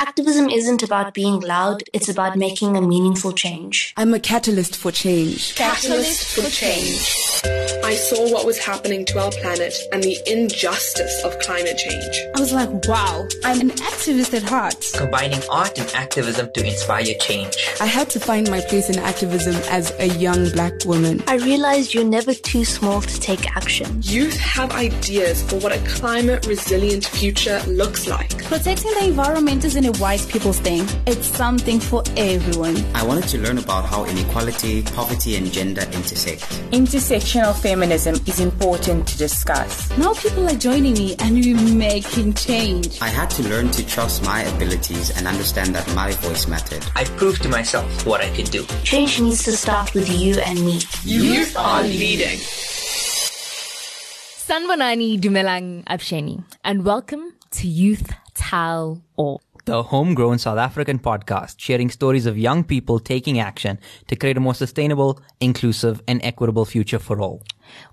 Activism isn't about being loud, it's about making a meaningful change. I'm a catalyst for change. Catalyst for change. I saw what was happening to our planet and the injustice of climate change. I was like, wow, I'm an activist at heart. Combining art and activism to inspire change. I had to find my place in activism as a young black woman. I realized you're never too small to take action. Youth have ideas for what a climate resilient future looks like. Protecting the environment isn't a white people's thing, it's something for everyone. I wanted to learn about how inequality, poverty, and gender intersect. Intersectional feminism is important to discuss. Now people are joining me and we're making change. I had to learn to trust my abilities and understand that my voice mattered. I proved to myself what I could do. Change needs to start with you and me. Youth are leading. Sanvanani Dumelang Absheni, and welcome to Youth Tell All. The homegrown South African podcast sharing stories of young people taking action to create a more sustainable, inclusive, and equitable future for all.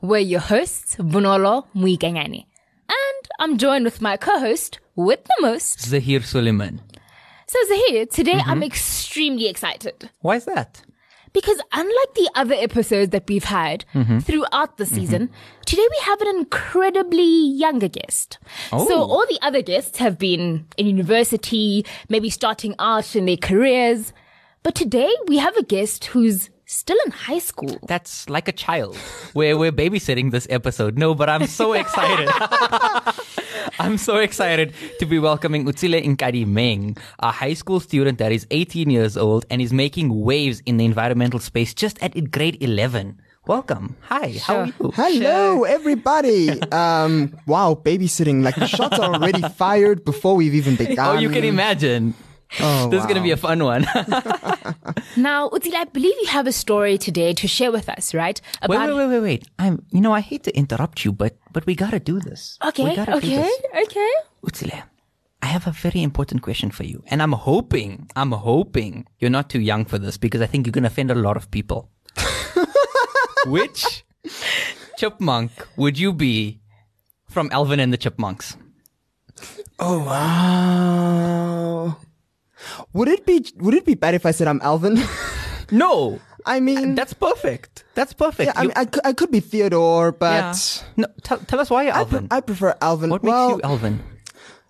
We're your hosts, Bonolo Moikanyane. And I'm joined with my co-host, with the most, Zaheer Sooliman. So Zaheer, today I'm mm-hmm. extremely excited. Why is that? Because unlike the other episodes that we've had mm-hmm. throughout the mm-hmm. season, today we have an incredibly younger guest. So Oh. all the other guests have been in university, maybe starting out in their careers. But today we have a guest who's still in high school. That's like a child. We're, we're babysitting this episode. No, but I'm so excited. I'm so excited to be welcoming Otsile Nkadimeng, a high school student that is 18 years old and is making waves in the environmental space just at grade 11. Welcome. Hi, how are you? Hello, everybody. Um, wow, babysitting. Like the shots are already fired before we've even begun. Oh, you can imagine. Oh, This is going to be a fun one. Now, Otsile, I believe you have a story today to share with us, right? wait, wait, wait, wait, wait. I'm, you know, I hate to interrupt you, but, but we gotta do this. We Okay, gotta do okay, this. okay. Otsile, I have a very important question for you. And I'm hoping, I'm hoping you're not too young for this because I think you're going to offend a lot of people. Which chipmunk would you be from Alvin and the Chipmunks? Oh wow. Would it be Would it be bad if I said I'm Alvin? No, I mean, that's perfect. That's perfect. yeah, I, You- mean I, could, I could be Theodore, but yeah. No, tell, tell us why you're I, pre- Alvin. I prefer Alvin. what well, makes you Alvin?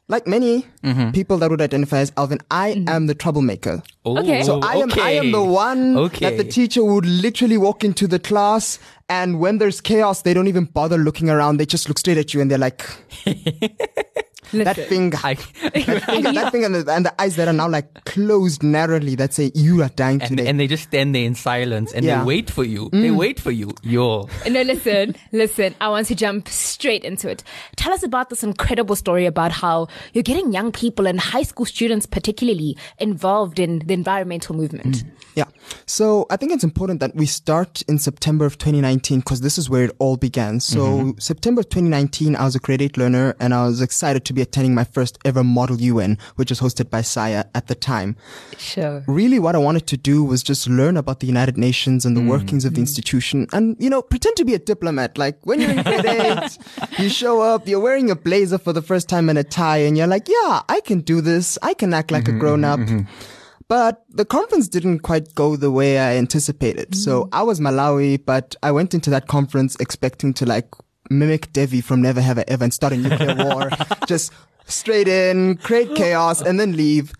like many Mm-hmm. people that would identify as Alvin, I am the troublemaker. Oh, Okay. So I am I am the one Okay. that the teacher would literally walk into the class and when there's chaos they don't even bother looking around. They just look straight at you and they're like that finger. I, that finger, that finger and, the, and the eyes that are now like closed narrowly that say you are dying and, today. and they just stand there in silence and Yeah. they wait for you. They mm. wait for you. Yo. No, listen, listen. I want to jump straight into it. Tell us about this incredible story about how you're getting young people and high school students, particularly, involved in the environmental movement. Mm. Yeah. So I think it's important that we start in September of 2019 because this is where it all began. So mm-hmm. September of 2019, I was a grade eight learner and I was excited to be attending my first ever Model UN, which was hosted by SAIIA at the time. Sure. Really what I wanted to do was just learn about the United Nations and the mm. workings of the mm. institution and, you know, pretend to be a diplomat. Like when you're in grade eight, you show up, you're wearing a blazer for the first time and a tie and you're like, yeah, I can do this. I can act like a mm-hmm, grown up. Mm-hmm. But the conference didn't quite go the way I anticipated. So mm. I was Malawi, but I went into that conference expecting to like mimic Devi from Never Have I Ever and start a nuclear war. Just straight in, create chaos, and then leave.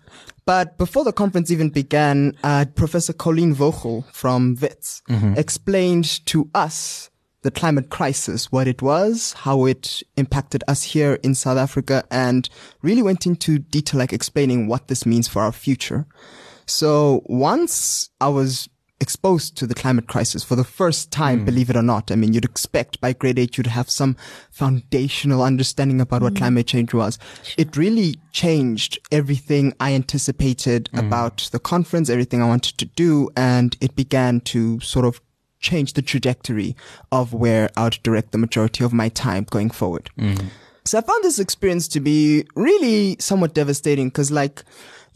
But before the conference even began, uh, Professor Coleen Vogel from WITS explained to us the climate crisis, what it was, how it impacted us here in South Africa, and really went into detail, like explaining what this means for our future. So once I was exposed to the climate crisis for the first time, hmm. believe it or not, I mean, you'd expect by grade eight, you'd have some foundational understanding about what hmm. climate change was. It really changed everything I anticipated hmm. about the conference, everything I wanted to do, and it began to sort of change the trajectory of where I would direct the majority of my time going forward. So I found this experience to be really somewhat devastating because like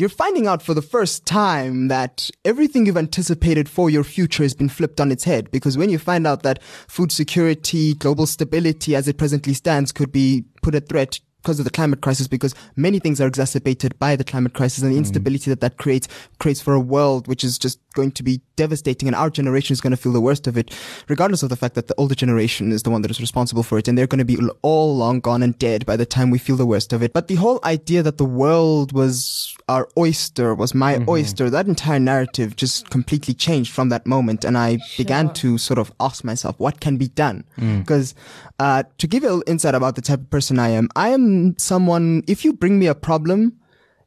you're finding out for the first time that everything you've anticipated for your future has been flipped on its head. Because when you find out that food security, global stability as it presently stands could be put at threat because of the climate crisis because many things are exacerbated by the climate crisis and the hmm. instability that that creates creates for a world which is just going to be devastating and our generation is going to feel the worst of it regardless of the fact that the older generation is the one that is responsible for it and they're going to be all long gone and dead by the time we feel the worst of it. But the whole idea that the world was our oyster was my oyster that entire narrative just completely changed from that moment and i began to sort of ask myself what can be done? Because uh, to give you a little insight about the type of person i am i am someone if you bring me a problem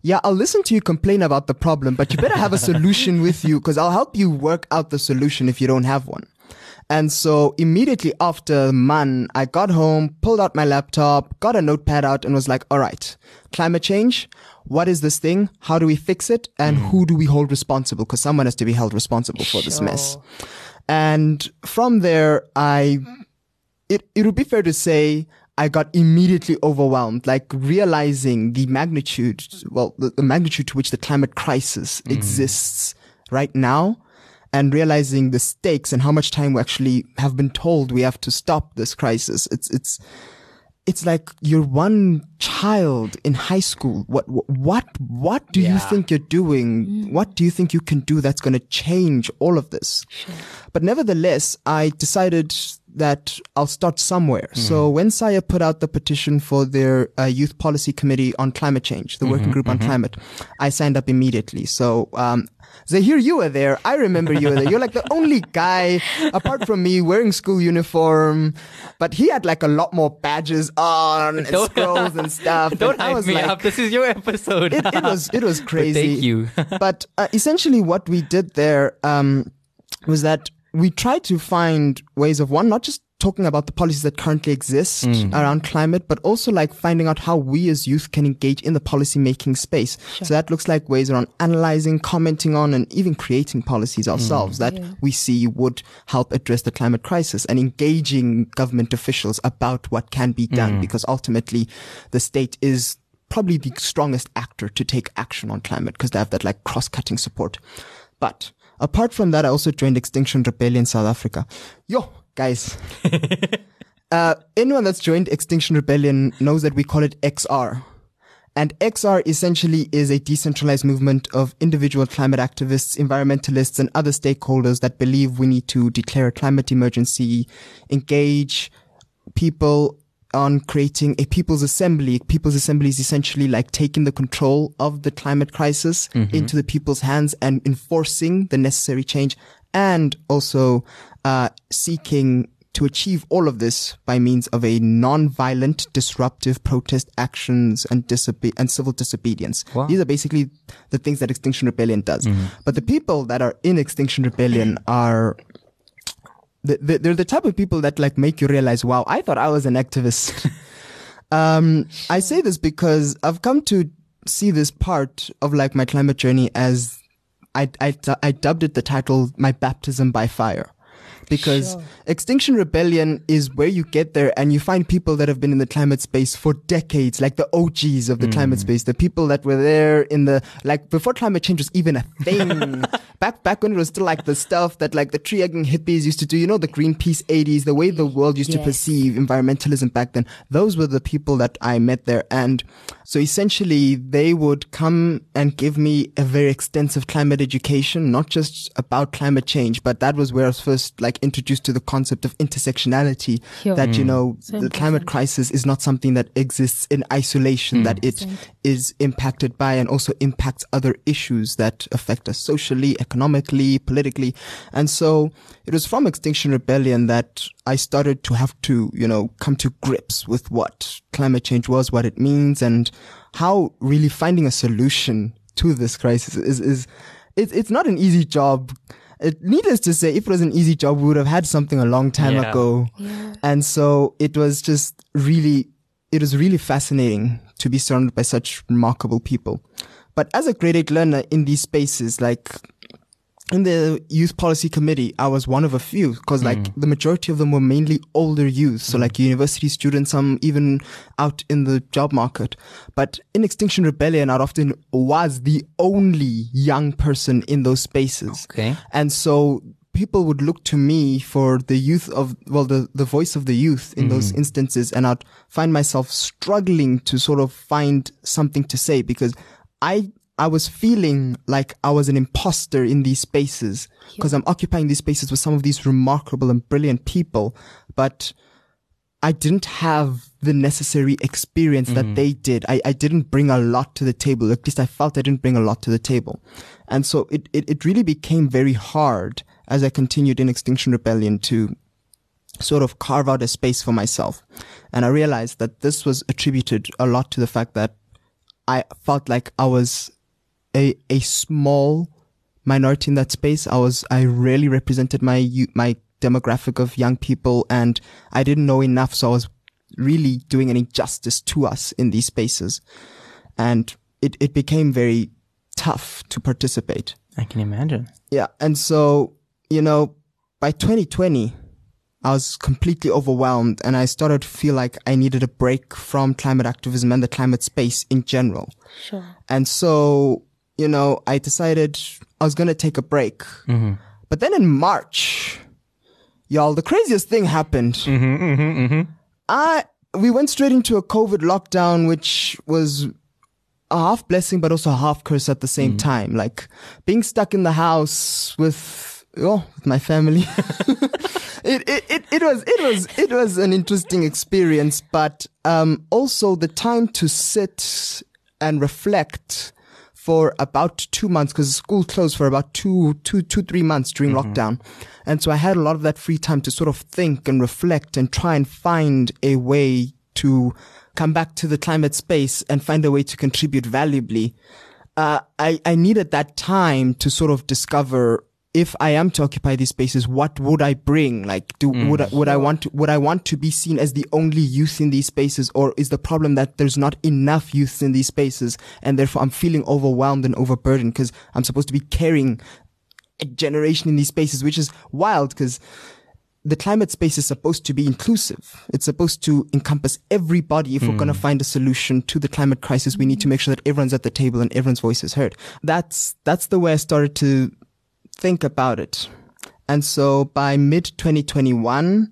yeah, I'll listen to you complain about the problem, but you better have a solution with you because I'll help you work out the solution if you don't have one. And so immediately after MUN, I got home, pulled out my laptop, got a notepad out and was like, all right, climate change. What is this thing? How do we fix it? And who do we hold responsible? Because someone has to be held responsible for this mess. And from there, I, it, it would be fair to say I got immediately overwhelmed, like realizing the magnitude, well, the, the magnitude to which the climate crisis mm. exists right now and realizing the stakes and how much time we actually have been told we have to stop this crisis. It's, it's, it's like you're one child in high school. What, what, what do you think you're doing? Mm. What do you think you can do that's going to change all of this? But nevertheless, I decided that I'll start somewhere. So when SAIIA put out the petition for their uh, youth policy committee on climate change, the working group on climate, I signed up immediately. So, um, Zaheer, you were there. I remember you were there. You're like the only guy, apart from me, wearing school uniform. But he had like a lot more badges on and Don't- scrolls and stuff. Don't and I hype was me like, up. This is your episode. it, it was it was But crazy. thank you. but uh, essentially, what we did there um, was that we try to find ways of one, not just talking about the policies that currently exist mm. around climate, but also like finding out how we as youth can engage in the policy making space. So that looks like ways around analyzing, commenting on, and even creating policies mm. ourselves that we see would help address the climate crisis and engaging government officials about what can be done mm. because ultimately the state is probably the strongest actor to take action on climate because they have that like cross-cutting support. But apart from that, I also joined Extinction Rebellion South Africa. Yo, guys. uh, anyone that's joined Extinction Rebellion knows that we call it XR. And XR essentially is a decentralized movement of individual climate activists, environmentalists, and other stakeholders that believe we need to declare a climate emergency, engage people on creating a people's assembly. People's assembly is essentially like taking the control of the climate crisis into the people's hands and enforcing the necessary change and also uh, seeking to achieve all of this by means of a non-violent, disruptive protest actions and disobe- and civil disobedience. These are basically the things that Extinction Rebellion does. But the people that are in Extinction Rebellion are they're the type of people that like make you realize, wow, I thought I was an activist. um, I say this because I've come to see this part of like my climate journey as I, I, I dubbed it the title, My Baptism by Fire. Because Extinction Rebellion is where you get there and you find people that have been in the climate space for decades, like the OGs of the climate mm. space, the people that were there in the, like before climate change was even a thing. back, back when it was still like the stuff that like the tree hugging hippies used to do, you know, the Greenpeace 80s, the way the world used to perceive environmentalism back then. Those were the people that I met there. And so essentially they would come and give me a very extensive climate education, not just about climate change, but that was where I was first like introduced to the concept of intersectionality. Sure. That, you mm. know, So the climate crisis is not something that exists in isolation, that mm. it is impacted by and also impacts other issues that affect us socially, economically, politically. And so it was from Extinction Rebellion that I started to have to, you know, come to grips with what climate change was, what it means, and how really finding a solution to this crisis is, is, it's, it's not an easy job. It, needless to say, if it was an easy job, we would have had something a long time Yeah. ago. And so it was just really, it was really fascinating to be surrounded by such remarkable people. But as a grade eight learner in these spaces, like in the youth policy committee, I was one of a few because like mm. the majority of them were mainly older youth. So mm. like university students, some even out in the job market. But in Extinction Rebellion, I often was the only young person in those spaces. Okay. And so people would look to me for the youth of, well, the, the voice of the youth in those mm-hmm. instances. And I'd find myself struggling to sort of find something to say because I, I was feeling like I was an imposter in these spaces because I'm occupying these spaces with some of these remarkable and brilliant people, but I didn't have the necessary experience that mm-hmm. they did. I, I didn't bring a lot to the table. At least I felt I didn't bring a lot to the table. And so it, it, it really became very hard as I continued in Extinction Rebellion to sort of carve out a space for myself. And I realized that this was attributed a lot to the fact that I felt like I was a, a small minority in that space. I was, I rarely represented my, my demographic of young people and I didn't know enough. So I was really doing any justice to us in these spaces. And it, it became very tough to participate. I can imagine. Yeah. And so, you know, by 2020, I was completely overwhelmed and I started to feel like I needed a break from climate activism and the climate space in general. Sure. And so, you know, I decided I was going to take a break. Mm-hmm. But then in March, y'all, the craziest thing happened. Mm-hmm, mm-hmm, I, we went straight into a COVID lockdown, which was a half blessing, but also a half curse at the same mm. time. Like being stuck in the house with, oh, with my family. it, it, it, it was, it was, it was an interesting experience, but, um, also the time to sit and reflect for about two months because school closed for about two, two, two, three months during lockdown. And so I had a lot of that free time to sort of think and reflect and try and find a way to come back to the climate space and find a way to contribute valuably. Uh, I, I needed that time to sort of discover if I am to occupy these spaces, what would I bring? Like, do, mm. would I, would I want to, would I want to be seen as the only youth in these spaces? Or is the problem that there's not enough youth in these spaces? And therefore I'm feeling overwhelmed and overburdened because I'm supposed to be carrying a generation in these spaces, which is wild because the climate space is supposed to be inclusive. It's supposed to encompass everybody. If we're mm. going to find a solution to the climate crisis, we need to make sure that everyone's at the table and everyone's voice is heard. That's, that's the way I started to think about it. And so by mid 2021,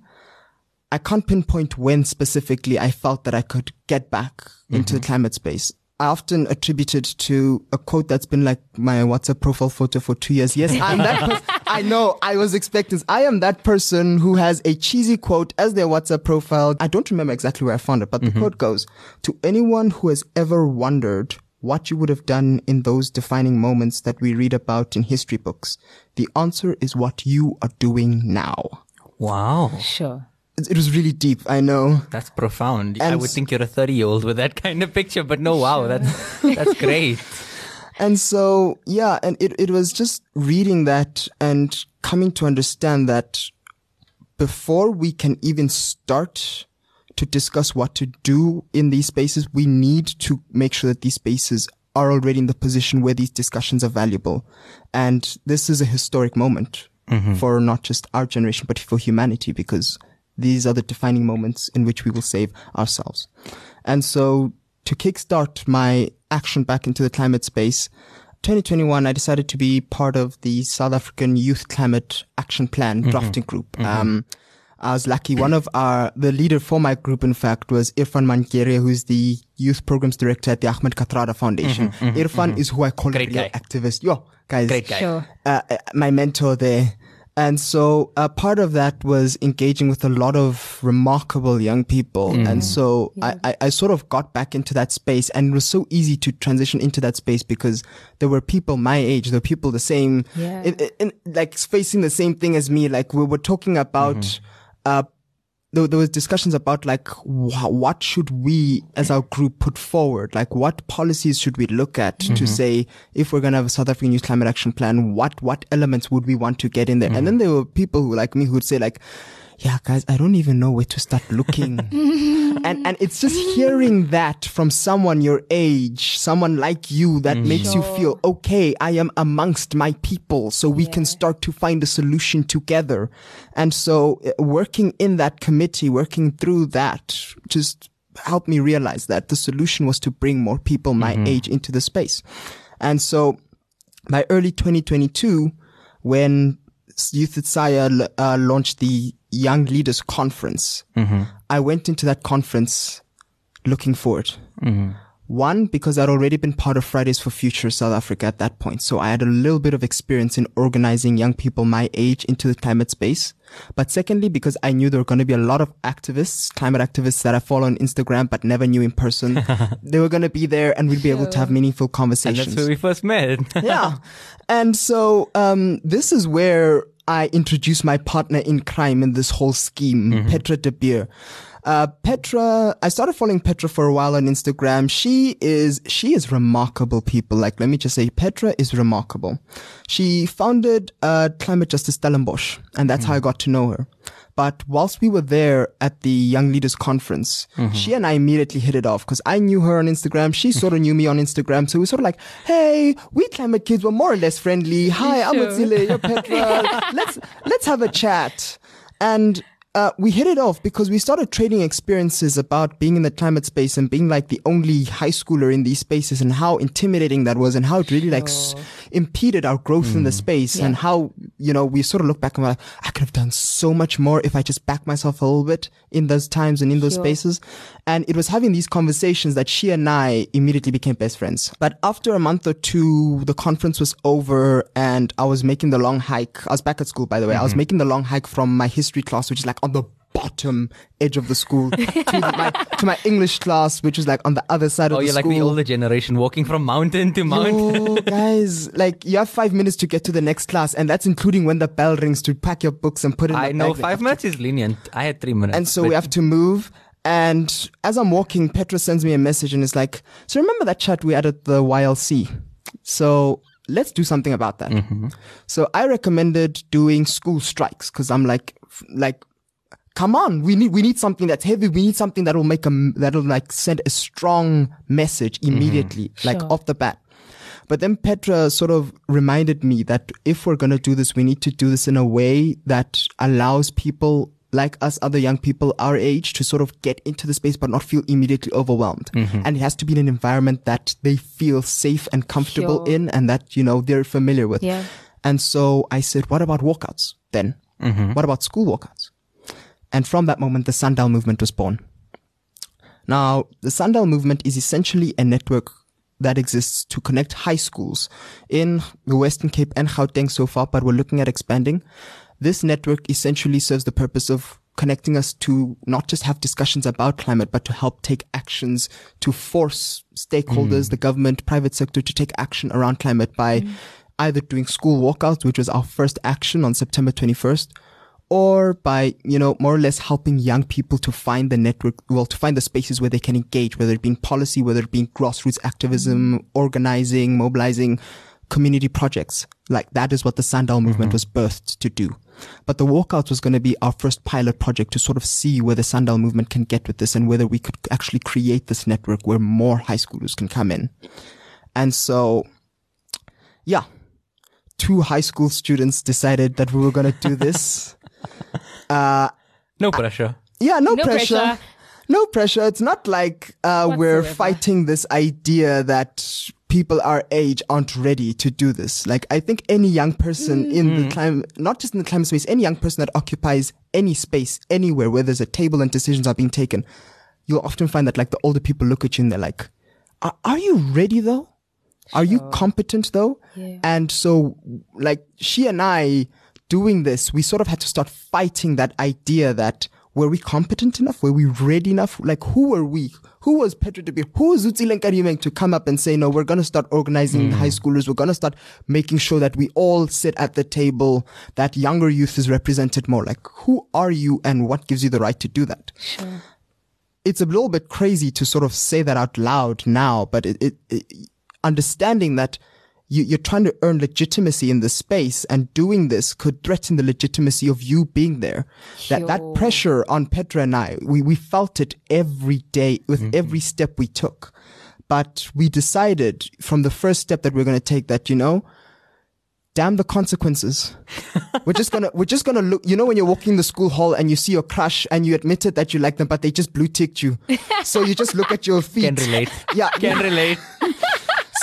I can't pinpoint when specifically I felt that I could get back into the climate space. I often attribute it to a quote that's been like my WhatsApp profile photo for two years. Yes, I'm that person. I know. I was expecting. this. I am that person who has a cheesy quote as their WhatsApp profile. I don't remember exactly where I found it, but the mm-hmm. quote goes to anyone who has ever wondered what you would have done in those defining moments that we read about in history books. The answer is what you are doing now. Wow. Sure. It, it was really deep. I know. That's profound. I would think you're a 30 year old with that kind of picture, but no, wow, that's, that's great. And so, yeah, and it, it was just reading that and coming to understand that before we can even start to discuss what to do in these spaces, we need to make sure that these spaces are already in the position where these discussions are valuable. And this is a historic moment mm-hmm. for not just our generation, but for humanity, because these are the defining moments in which we will save ourselves. And so to kickstart my action back into the climate space, 2021, I decided to be part of the South African Youth Climate Action Plan mm-hmm. drafting group. Mm-hmm. Um, I was lucky. One of our, the leader for my group, in fact, was Irfan Mangera, who's the youth programs director at the Ahmed Kathrada Foundation. Irfan is who I call Great a real guy. activist. Yo, guys. Great guy. Sure. Uh, uh, my mentor there. And so uh, part of that was engaging with a lot of remarkable young people. And so I, I, I sort of got back into that space and it was so easy to transition into that space because there were people my age, there were people the same, Yeah. in, in, like facing the same thing as me. Like we were talking about, uh, there, there was discussions about like wh- what should we as our group put forward? Like what policies should we look at to say if we're going to have a south african youth climate action plan what what elements would we want to get in there? And then there were people who like me who would say like yeah guys i don't even know where to start looking. And and it's just hearing that from someone your age someone like you that makes you feel okay i am amongst my people so we can start to find a solution together. And so uh, working in that committee working through that just helped me realize that the solution was to bring more people my age into the space. And so by early 2022 when Youth@SAIIA uh, launched the Young Leaders Conference, Mm-hmm. I went into that conference looking forward. Mm-hmm. One, because I'd already been part of Fridays for Future South Africa at that point. So I had a little bit of experience in organizing young people my age into the climate space. But secondly, because I knew there were going to be a lot of activists, climate activists that I follow on Instagram, but never knew in person. they were going to be there and we'd be able to have meaningful conversations. And conversations that's where we first met. yeah. And so, um, this is where I introduced my partner in crime in this whole scheme, Petra De Beer. Uh, Petra, I started following Petra for a while on Instagram. She is, she is remarkable people. Like, let me just say, Petra is remarkable. She founded, uh, Climate Justice Stellenbosch, and that's how I got to know her. But whilst we were there at the Young Leaders Conference, mm-hmm. she and I immediately hit it off because I knew her on Instagram. She sort of knew me on Instagram. So we were sort of like, hey, we climate kids were more or less friendly. Hi, I'm Otsile, you're Petra. let's, let's have a chat. And uh, we hit it off because we started trading experiences about being in the climate space and being like the only high schooler in these spaces and how intimidating that was and how it really like s- impeded our growth in the space and how, you know, we sort of look back and we're like, I could have done so much more if I just backed myself a little bit in those times and in those spaces. And it was having these conversations that she and I immediately became best friends. But after a month or two, the conference was over and I was making the long hike. I was back at school, by the way. I was making the long hike from my history class, which is like on the bottom edge of the school to, the, my, to my English class, which was like on the other side of oh, the you're like the older generation walking from mountain to mountain. Yo, guys, like you have five minutes to get to the next class, and that's including when the bell rings to pack your books and put it in. I the know bag. five minutes is lenient. I had three minutes. And so but- we have to move. And as I'm walking, Petra sends me a message and is like, "So remember that chat we had at the YLC? So let's do something about that." Mm-hmm. So I recommended doing school strikes because I'm like, like come on we need we need something that's heavy. We need something that will make a m- that'll like send a strong message mm-hmm. immediately like off the bat. But then petra sort of reminded me that if we're going to do this we need to do this in a way that allows people like us other young people our age to sort of get into the space but not feel immediately overwhelmed. Mm-hmm. And it has to be in an environment that they feel safe and comfortable Sure. in and that you know they're familiar with. Yeah. and so i said what about walkouts then? Mm-hmm. What about school walkouts and from that moment, the Sundial movement was born. Now, the Sundial movement is essentially a network that exists to connect high schools in the Western Cape and Gauteng so far, but we're looking at expanding. This network essentially serves the purpose of connecting us to not just have discussions about climate, but to help take actions to force stakeholders, mm. the government, private sector to take action around climate by mm. either doing school walkouts, which was our first action on September 21st, or by, you know, more or less helping young people to find the network, well, to find the spaces where they can engage, whether it being policy, whether it being grassroots activism, mm-hmm. organizing, mobilizing community projects. Like that is what the Sundial mm-hmm. movement was birthed to do. But the walkout was going to be our first pilot project to sort of see where the Sundial movement can get with this and whether we could actually create this network where more high schoolers can come in. And so, yeah, two high school students decided that we were going to do this. Uh, no pressure. Yeah, no, No pressure. pressure. No pressure. It's not like uh, we're fighting this idea that people our age aren't ready to do this. Like, I think any young person mm. in the mm. climate, not just in the climate space, any young person that occupies any space, anywhere where there's a table and decisions are being taken, you'll often find that like the older people look at you and they're like, are, are you ready though? Are you competent though? And so, like, she and I doing this, we sort of had to start fighting that idea that were we competent enough? Were we ready enough? Like, who were we? Who was Petra to be? Who was Otsile Nkadimeng to come up and say, no, we're going to start organizing hmm. high schoolers. We're going to start making sure that we all sit at the table, that younger youth is represented more. Like, who are you and what gives you the right to do that? Sure. it's a little bit crazy to sort of say that out loud now, but it, it, it understanding that you, you're trying to earn legitimacy in this space and doing this could threaten the legitimacy of you being there. That, that pressure on Petra and I, we, we felt it every day with mm-hmm. every step we took. But we decided from the first step that we're going to take that, you know, damn the consequences. we're just gonna we're just gonna look you know when you're walking the school hall and you see your crush and you admitted that you like them but they just blue ticked you. so you just look at your feet. Can relate. Yeah. Can relate.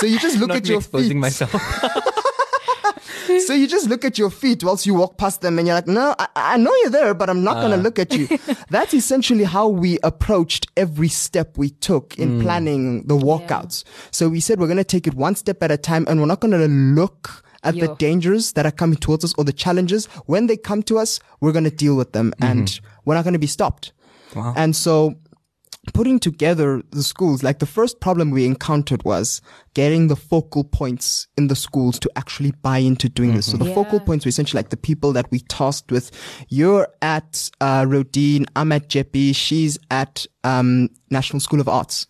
So you just look Not at me your exposing feet. myself. so you just look at your feet whilst you walk past them and you're like, no, I, I know you're there, but I'm not going to ah. look at you. That's essentially how we approached every step we took in hmm. planning the walkouts. So we said we're going to take it one step at a time and we're not going to look at the dangers that are coming towards us or the challenges. When they come to us, we're going to deal with them mm-hmm. and we're not going to be stopped. And so putting together the schools, like the first problem we encountered was getting the focal points in the schools to actually buy into doing this. So the focal points were essentially like the people that we tasked with. You're at, uh, Roedean, I'm at Jeppe, she's at, um, National School of Arts.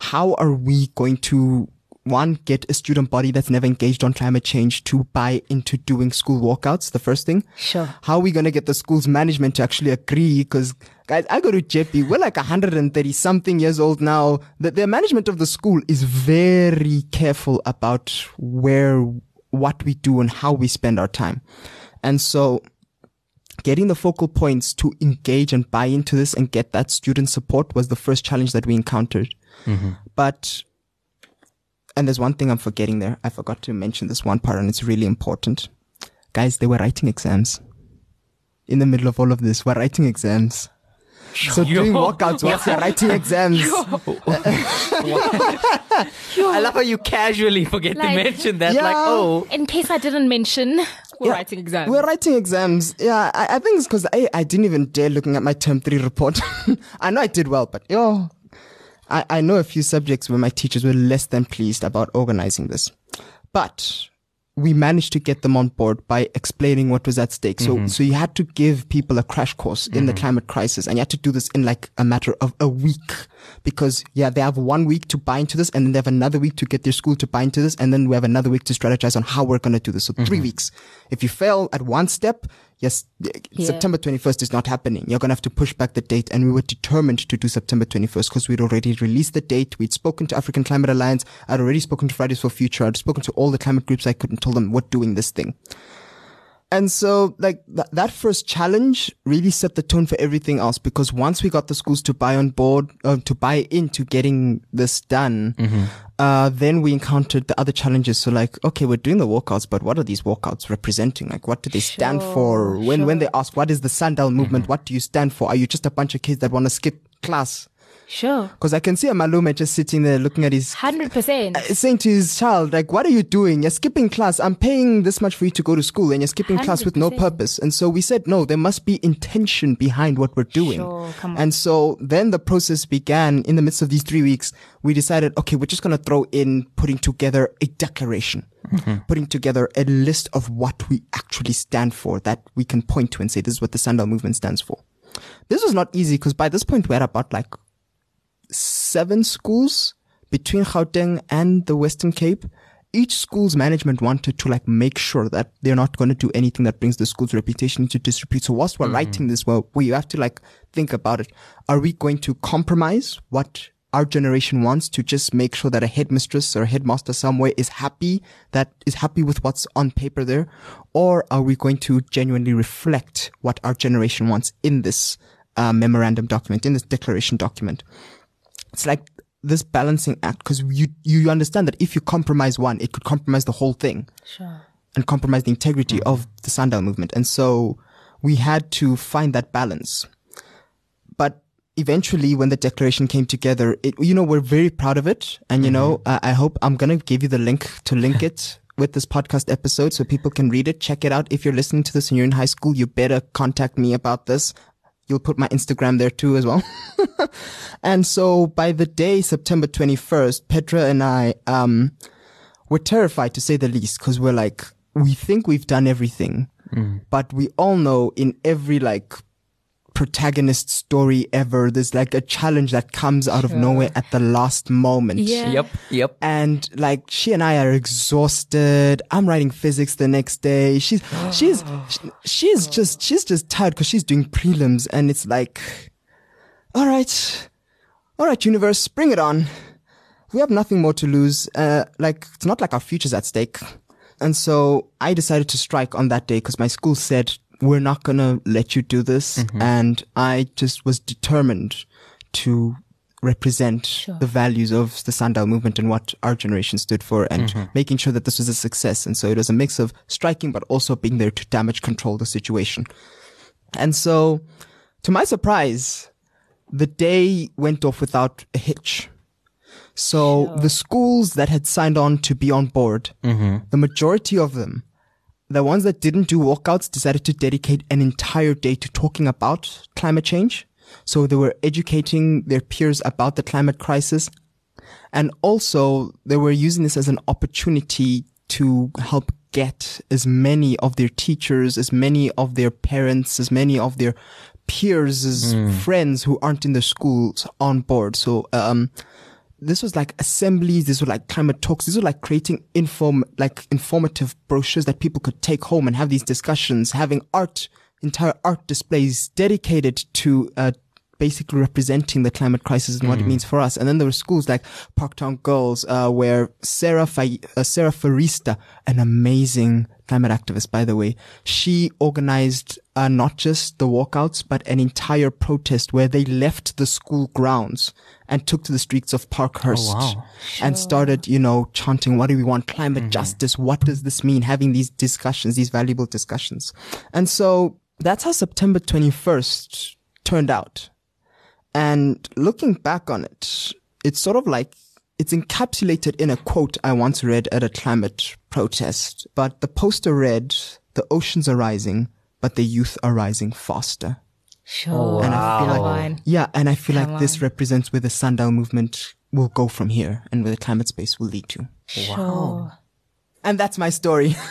How are we going to one, get a student body that's never engaged on climate change to buy into doing school walkouts, the first thing. Sure. How are we going to get the school's management to actually agree? Because guys, I go to Jeppe, we're like 130 something years old now. The, the management of the school is very careful about where, what we do and how we spend our time. And so getting the focal points to engage and buy into this and get that student support was the first challenge that we encountered. Mm-hmm. But and there's one thing I'm forgetting there. I forgot to mention this one part, and it's really important. Guys, they were writing exams. In the middle of all of this, we're writing exams. So doing walkouts whilst you're writing exams. I love how you casually forget to mention that. Like, oh, In case I didn't mention, we're Yeah, writing exams. We're writing exams. Yeah, I, I think it's because I, I didn't even dare looking at my term three report. I know I did well, but yo, I, I know a few subjects where my teachers were less than pleased about organizing this. But we managed to get them on board by explaining what was at stake. So, mm-hmm. so you had to give people a crash course in the mm-hmm. climate crisis and you had to do this in like a matter of a week because yeah, they have one week to buy into this and then they have another week to get their school to buy into this. And then we have another week to strategize on how we're going to do this. So three mm-hmm. weeks. If you fail at one step, yes, September 21st is not happening. You're going to have to push back the date. And we were determined to do September 21st because we'd already released the date. We'd spoken to African Climate Alliance. I'd already spoken to Fridays for Future. I'd spoken to all the climate groups I could and told them we're doing this thing. And so, like, th- that first challenge really set the tone for everything else because once we got the schools to buy on board, uh, to buy into getting this done, uh, then we encountered the other challenges. So, like, okay, we're doing the walkouts, but what are these walkouts representing? Like, what do they stand for? When, when they ask, what is the Sundial movement? What do you stand for? Are you just a bunch of kids that want to skip class? Sure. Because I can see a Malume just sitting there looking at his 100%. Uh, saying to his child, like, what are you doing? You're skipping class. I'm paying this much for you to go to school and you're skipping class with no purpose. And so we said, no, there must be intention behind what we're doing. Sure, come on. And so then the process began in the midst of these three weeks. We decided, okay, we're just going to throw in putting together a declaration, mm-hmm. putting together a list of what we actually stand for that we can point to and say, this is what the Sundial movement stands for. This was not easy because by this point we're about like seven schools between Gauteng and the Western Cape. Each school's management wanted to like make sure that they're not going to do anything that brings the school's reputation into disrepute. So whilst we're writing this, well, we have to like think about it. Are we going to compromise what our generation wants to just make sure that a headmistress or a headmaster somewhere is happy, that is happy with what's on paper there? Or are we going to genuinely reflect what our generation wants in this uh, memorandum document, in this declaration document? It's like this balancing act because you you understand that if you compromise one, it could compromise the whole thing. Sure. And compromise the integrity mm. of the Sundial movement. And so we had to find that balance. But eventually when the declaration came together, it, you know, we're very proud of it. And, you know, mm-hmm. I, I hope I'm going to give you the link to link it with this podcast episode so people can read it. Check it out. If you're listening to this and you're in high school, you better contact me about this. You'll put my Instagram there too as well. and so by the day, September 21st, Petra and I, um, were terrified to say the least because we're like, we think we've done everything, but we all know in every like protagonist story ever, there's like a challenge that comes out of nowhere at the last moment. Yeah. yep, yep. And like she and I are exhausted. I'm writing physics the next day. She's she's she's just she's just tired because she's doing prelims and it's like, all right, all right, universe, bring it on. We have nothing more to lose. Uh, like it's not like our future's at stake. And so I decided to strike on that day because my school said we're not gonna let you do this, mm-hmm. and I just was determined to represent the values of the Sundial movement and what our generation stood for and mm-hmm. making sure that this was a success. And so it was a mix of striking, but also being there to damage control the situation. And so to my surprise, the day went off without a hitch. So the schools that had signed on to be on board, mm-hmm. the majority of them, the ones that didn't do walkouts decided to dedicate an entire day to talking about climate change. So they were educating their peers about the climate crisis. And also they were using this as an opportunity to help get as many of their teachers, as many of their parents, as many of their peers, as friends who aren't in the schools on board. So, um, this was like assemblies. These were like climate talks. These were like creating inform, like informative brochures that people could take home and have these discussions, having art, entire art displays dedicated to, uh, basically representing the climate crisis and what it means for us. And then there were schools like Parktown Girls, uh, where Sarah, Fa- uh, Sarah Farista, an amazing climate activist, by the way, she organized, uh, not just the walkouts, but an entire protest where they left the school grounds and took to the streets of Parkhurst wow. and started, you know, chanting, what do we want? Climate justice. What does this mean? Having these discussions, these valuable discussions. And so that's how September 21st turned out. And looking back on it, it's sort of like it's encapsulated in a quote I once read at a climate protest. But the poster read, the oceans are rising, but the youth are rising faster. Sure. Oh, and I feel like, on. yeah, and I feel Come like this represents where the sundial movement will go from here and where the climate space will lead to. Sure. And that's my story.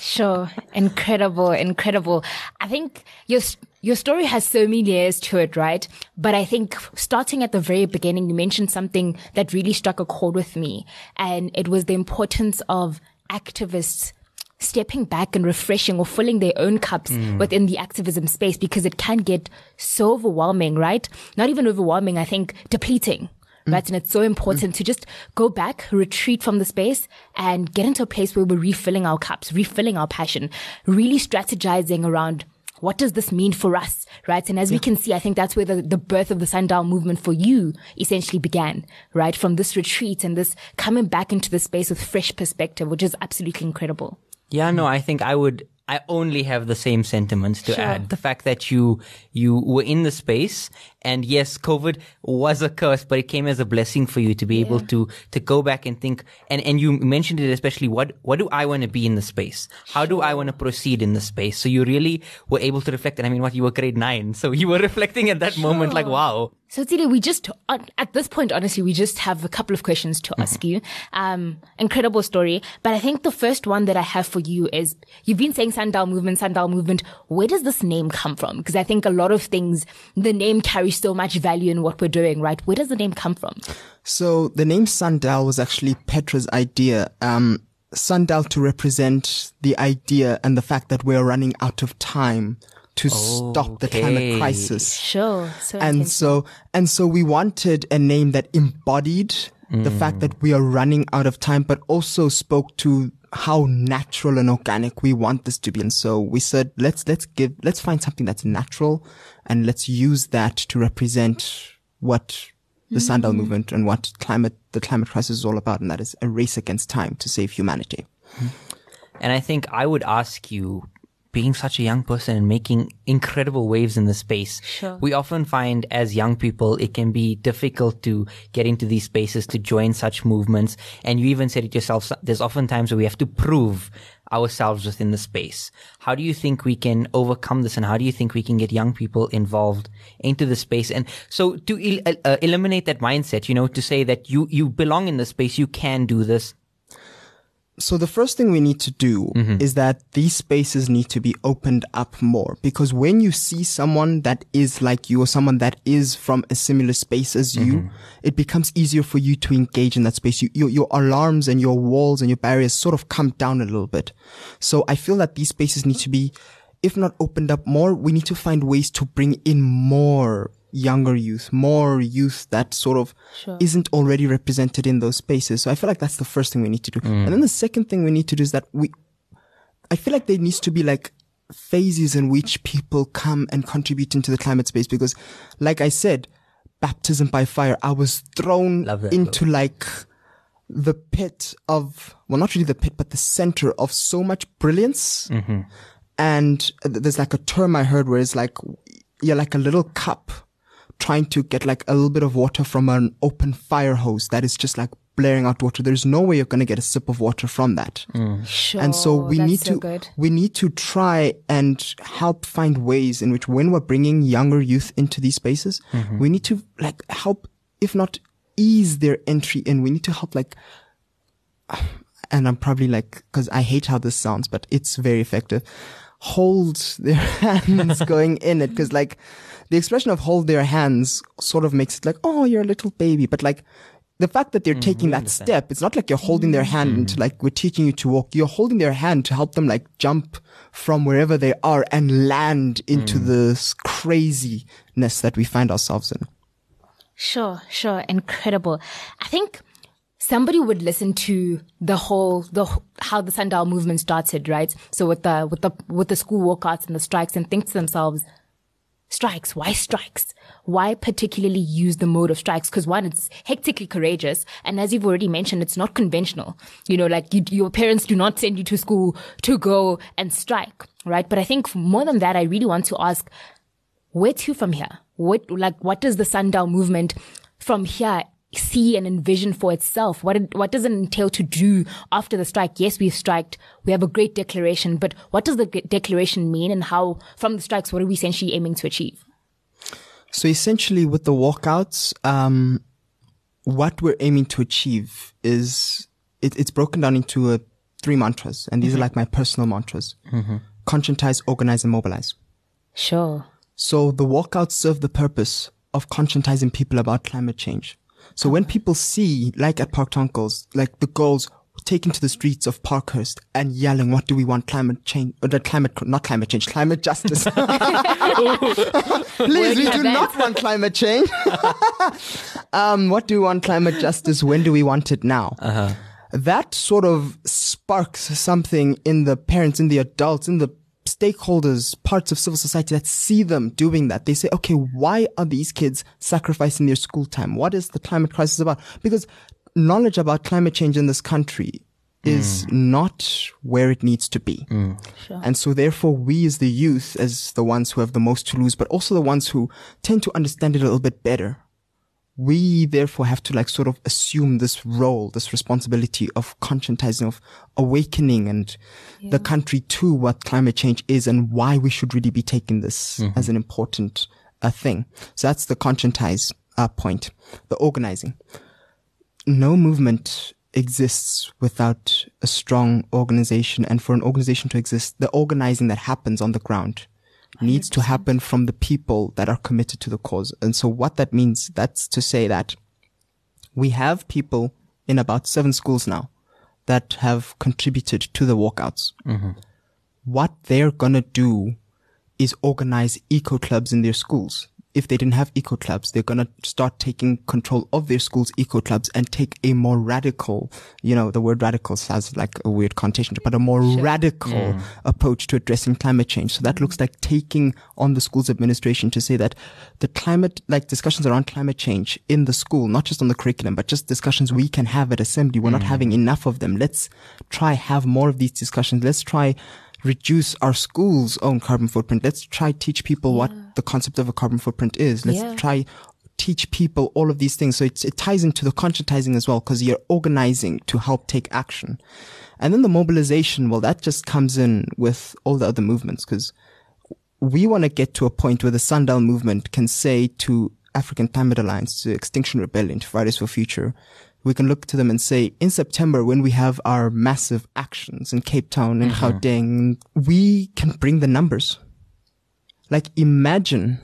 Sure. Incredible. Incredible. I think your, your story has so many layers to it, right? But I think starting at the very beginning, you mentioned something that really struck a chord with me. And it was the importance of activists stepping back and refreshing or filling their own cups hmm. within the activism space because it can get so overwhelming, right? Not even overwhelming, I think depleting. Mm. Right. And it's so important mm. to just go back, retreat from the space and get into a place where we're refilling our cups, refilling our passion, really strategizing around what does this mean for us? Right. And as we can see, I think that's where the, the birth of the sundial movement for you essentially began, right? From this retreat and this coming back into the space with fresh perspective, which is absolutely incredible. Yeah, no, mm. I think I would. I only have the same sentiments to Sure. add. The fact that you you were in the space, and yes, COVID was a curse, but it came as a blessing for you to be able to to go back and think. And and you mentioned it especially. What what do I want to be in the space? How do I want to proceed in the space? So you really were able to reflect. And I mean, what you were grade nine, so you were reflecting at that moment, like wow. Otsile, we just, at this point, honestly, we just have a couple of questions to ask you. Um, incredible story. But I think the first one that I have for you is, you've been saying Sundial Movement, Sundial Movement. Where does this name come from? Because I think a lot of things, the name carries so much value in what we're doing, right? Where does the name come from? So the name Sundial was actually Petra's idea. Um, Sundial to represent the idea and the fact that we're running out of time to stop the climate crisis. Sure. So And so, and so we wanted a name that embodied the fact mm. that we are running out of time, but also spoke to how natural and organic we want this to be. And so we said, let's, let's give, let's find something that's natural and let's use that to represent what the Sundial movement and what climate, the climate crisis is all about. And that is a race against time to save humanity. And I think I would ask you, being such a young person and making incredible waves in the space, we often find as young people, it can be difficult to get into these spaces, to join such movements. And you even said it yourself, there's often times where we have to prove ourselves within the space. How do you think we can overcome this and how do you think we can get young people involved into the space? And so to el- uh, eliminate that mindset, you know, to say that you, you belong in the space, you can do this. So the first thing we need to do mm-hmm. is that these spaces need to be opened up more because when you see someone that is like you or someone that is from a similar space as you, mm-hmm. it becomes easier for you to engage in that space. You, your, your alarms and your walls and your barriers sort of come down a little bit. So I feel that these spaces need to be, if not opened up more, we need to find ways to bring in more younger youth, more youth that sort of isn't already represented in those spaces. So I feel like that's the first thing we need to do. And then the second thing we need to do is that we, I feel like there needs to be like phases in which people come and contribute into the climate space because, like I said, baptism by fire. I was thrown that into book. like the pit of, well, not really the pit, but the center of so much brilliance. Mm-hmm. And there's like a term I heard where it's like, you're like a little cup trying to get like a little bit of water from an open fire hose that is just like blaring out water. There's no way you're going to get a sip of water from that. Sure. And so we need so to good. we need to try and help find ways in which when we're bringing younger youth into these spaces, mm-hmm. we need to like help, if not ease their entry in. We need to help like, and I'm probably like, cause I hate how this sounds, but it's very effective. Hold their hands going in it. Cause like the expression of hold their hands sort of makes it like, oh, you're a little baby. But like the fact that they're mm-hmm. taking that step, it's not like you're holding their hand into like we're teaching you to walk. You're holding their hand to help them like jump from wherever they are and land into mm. this craziness that we find ourselves in. Sure, sure. Incredible. I think somebody would listen to the whole, the, how the sundial movement started, right? So with the, with the, with the school walkouts and the strikes and think to themselves, strikes, why strikes? Why particularly use the mode of strikes? Because one, it's hectically courageous. And as you've already mentioned, it's not conventional. You know, like you, your parents do not send you to school to go and strike, right? But I think more than that, I really want to ask, where to from here? What like what does the sundial movement from here see and envision for itself? What it- what does it entail to do after the strike? Yes, we've striked. We have a great declaration, but what does the declaration mean, and how from the strikes what are we essentially aiming to achieve? So essentially, with the walkouts, um, what we're aiming to achieve is it, it's broken down into uh, three mantras, and these are like my personal mantras: conscientize, organize, and mobilize. Sure. So the walkouts serve the purpose of conscientizing people about climate change. So when people see, like at Parktown Girls, like the girls taking to the streets of Parkhurst and yelling, "What do we want? Climate change? Or the climate, not climate change, climate justice." Please, we do not want climate change. um, what do we want? Climate justice. When do we want it now? Uh-huh. That sort of sparks something in the parents, in the adults, in the stakeholders, parts of civil society that see them doing that. They say, okay, why are these kids sacrificing their school time? What is the climate crisis about? Because knowledge about climate change in this country is mm. not where it needs to be. Mm. And so therefore we as the youth, as the ones who have the most to lose, but also the ones who tend to understand it a little bit better, we therefore have to like sort of assume this role, this responsibility of conscientizing, of awakening and the country to what climate change is and why we should really be taking this as an important uh, thing. So that's the conscientize uh, point. The organizing. No movement exists without a strong organization. And for an organization to exist, the organizing that happens on the ground needs to happen from the people that are committed to the cause. And so what that means, that's to say that we have people in about seven schools now that have contributed to the walkouts. Mm-hmm. What they're gonna do is organize eco clubs in their schools. If they didn't have eco clubs, they're gonna start taking control of their schools' eco clubs and take a more radical, you know, the word radical sounds like a weird connotation, but a more radical approach to addressing climate change. So that mm-hmm. looks like taking on the school's administration to say that the climate, like discussions around climate change in the school, not just on the curriculum, but just discussions we can have at assembly. We're not mm. having enough of them. Let's try have more of these discussions. Let's try reduce our school's own carbon footprint. Let's try teach people what the concept of a carbon footprint is. Let's Yeah. try teach people all of these things. So it's, it ties into the conscientizing as well because you're organizing to help take action. And then the mobilization, well, that just comes in with all the other movements because we want to get to a point where the Sundial movement can say to African Climate Alliance, to Extinction Rebellion, to Fridays for Future, we can look to them and say, in September, when we have our massive actions in Cape Town and mm-hmm. Gauteng, we can bring the numbers. Like imagine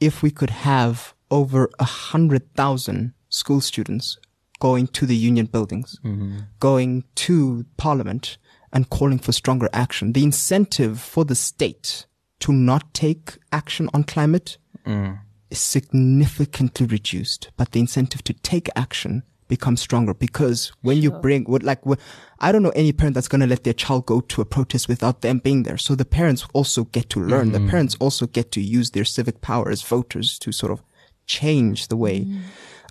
if we could have over a hundred thousand school students going to the union buildings, mm-hmm. going to parliament and calling for stronger action. The incentive for the state to not take action on climate mm. is significantly reduced, but the incentive to take action becomes stronger because when you bring what like wh- I don't know any parent that's going to let their child go to a protest without them being there. So the parents also get to learn. The parents also get to use their civic power as voters to sort of change the way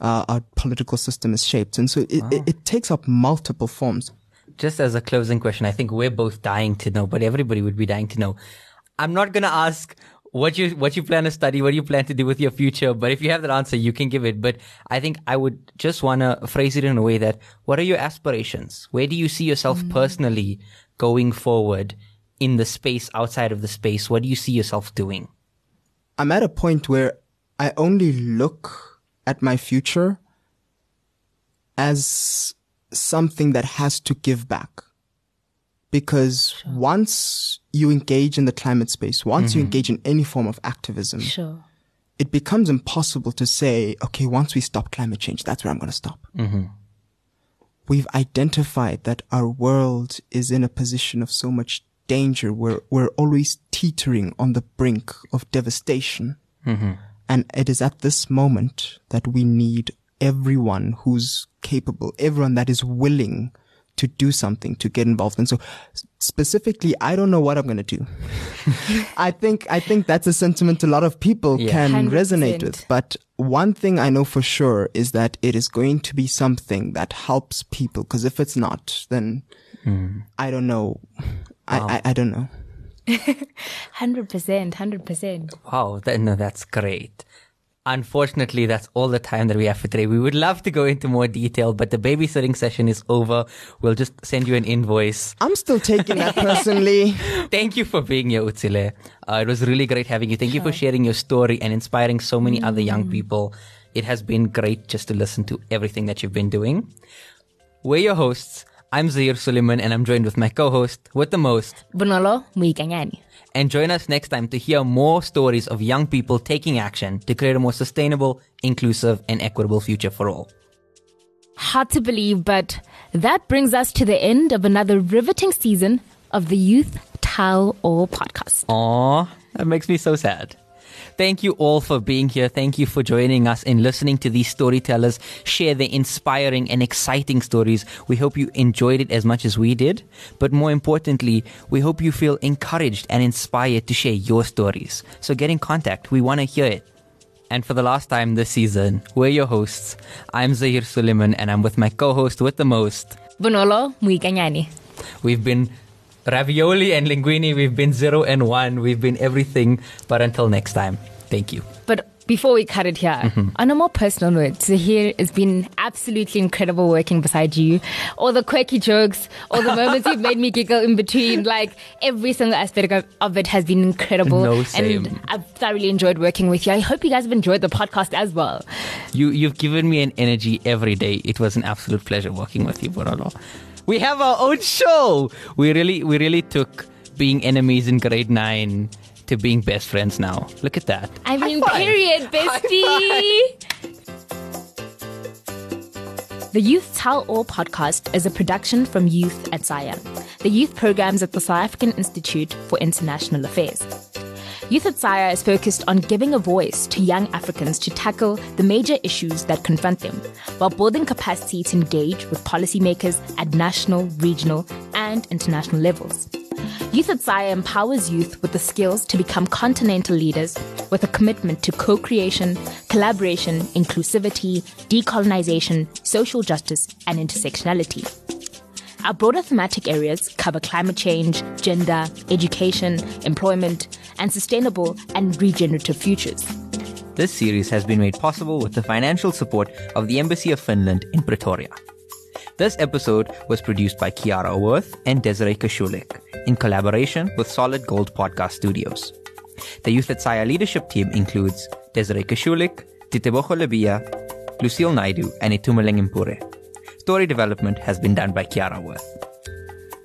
uh, our political system is shaped. And so it, it, it takes up multiple forms. Just as a closing question, I think we're both dying to know, but everybody would be dying to know. I'm not going to ask what you what you plan to study, what you plan to do with your future, but if you have that answer, you can give it. But I think I would just want to phrase it in a way that what are your aspirations? Where do you see yourself mm. personally going forward in the space outside of the space? What do you see yourself doing? I'm at a point where I only look at my future as something that has to give back. Because once you engage in the climate space, once you Mhm. engage in any form of activism, Sure. it becomes impossible to say, okay, once we stop climate change, that's where I'm going to stop. Mm-hmm. We've identified that our world is in a position of so much danger. We're, we're always teetering on the brink of devastation. Mm-hmm. And it is at this moment that we need everyone who's capable, everyone that is willing to do something, to get involved. And so specifically, I don't know what I'm going to do. I think, I think that's a sentiment a lot of people Yeah. can resonate 100%. with. But one thing I know for sure is that it is going to be something that helps people. Cause if it's not, then mm. I don't know. I, I, I don't know. 100%, 100%. Wow, that, no, that's great. Unfortunately, that's all the time that we have for today. We would love to go into more detail, but the babysitting session is over. We'll just send you an invoice. I'm still taking that personally. Thank you for being here, Otsile. Uh, it was really great having you. Thank you for sharing your story and inspiring so many other young people. It has been great just to listen to everything that you've been doing. We're your hosts. I'm Zaheer Sooliman and I'm joined with my co-host with the most. Bonolo Moikanyane. And join us next time to hear more stories of young people taking action to create a more sustainable, inclusive, and equitable future for all. Hard to believe, but that brings us to the end of another riveting season of the Youth Tell All podcast. Aw, that makes me so sad. Thank you all for being here. Thank you for joining us and listening to these storytellers share their inspiring and exciting stories. We hope you enjoyed it as much as we did. But more importantly, we hope you feel encouraged and inspired to share your stories. So get in contact. We want to hear it. And for the last time this season, we're your hosts. I'm Zaheer Sooliman and I'm with my co-host with the most. Bonolo Moikanyane. We've been ravioli and linguini, We've been zero and one. We've been everything. But until next time, thank you. But before we cut it here, Mhm. on a more personal note, Zaheer, it's been absolutely incredible working beside you. All the quirky jokes, all the moments you've made me giggle in between, like every single aspect of, of it has been incredible. No, same. And I've thoroughly enjoyed working with you. I hope you guys have enjoyed the podcast as well. You you've given me an energy every day. It was an absolute pleasure working with you, Bonolo. We have our own show. We really we really took being enemies in grade nine to being best friends now. Look at that. I mean, period, bestie. The Youth Tell All podcast is a production from Youth at SAIIA, the youth programs at the South African Institute for International Affairs. Youth at SAIIA is focused on giving a voice to young Africans to tackle the major issues that confront them, while building capacity to engage with policymakers at national, regional, and international levels. Youth at SAIIA empowers youth with the skills to become continental leaders with a commitment to co creation, collaboration, inclusivity, decolonization, social justice, and intersectionality. Our broader thematic areas cover climate change, gender, education, employment, and sustainable and regenerative futures. This series has been made possible with the financial support of the Embassy of Finland in Pretoria. This episode was produced by Kiara Worth and Desirée Kosciulek in collaboration with Solid Gold Podcast Studios. The Youth at SAIIA leadership team includes Desirée Kosciulek, Titeboho Labia, Lucille Naidu, and Itumeleng Impure. Story development has been done by Kiara Worth.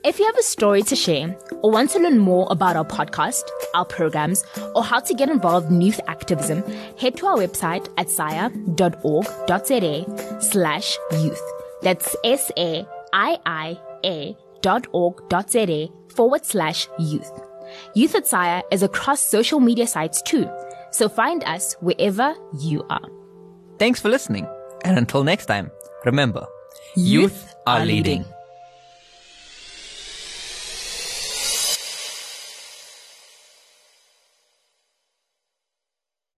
If you have a story to share or want to learn more about our podcast, our programs, or how to get involved in youth activism, head to our website at saiia.org.za slash youth. That's S-A-I-I-A dot org dot za forward slash youth. Youth at SAIIA is across social media sites too, so find us wherever you are. Thanks for listening, and until next time, remember, youth, are leading.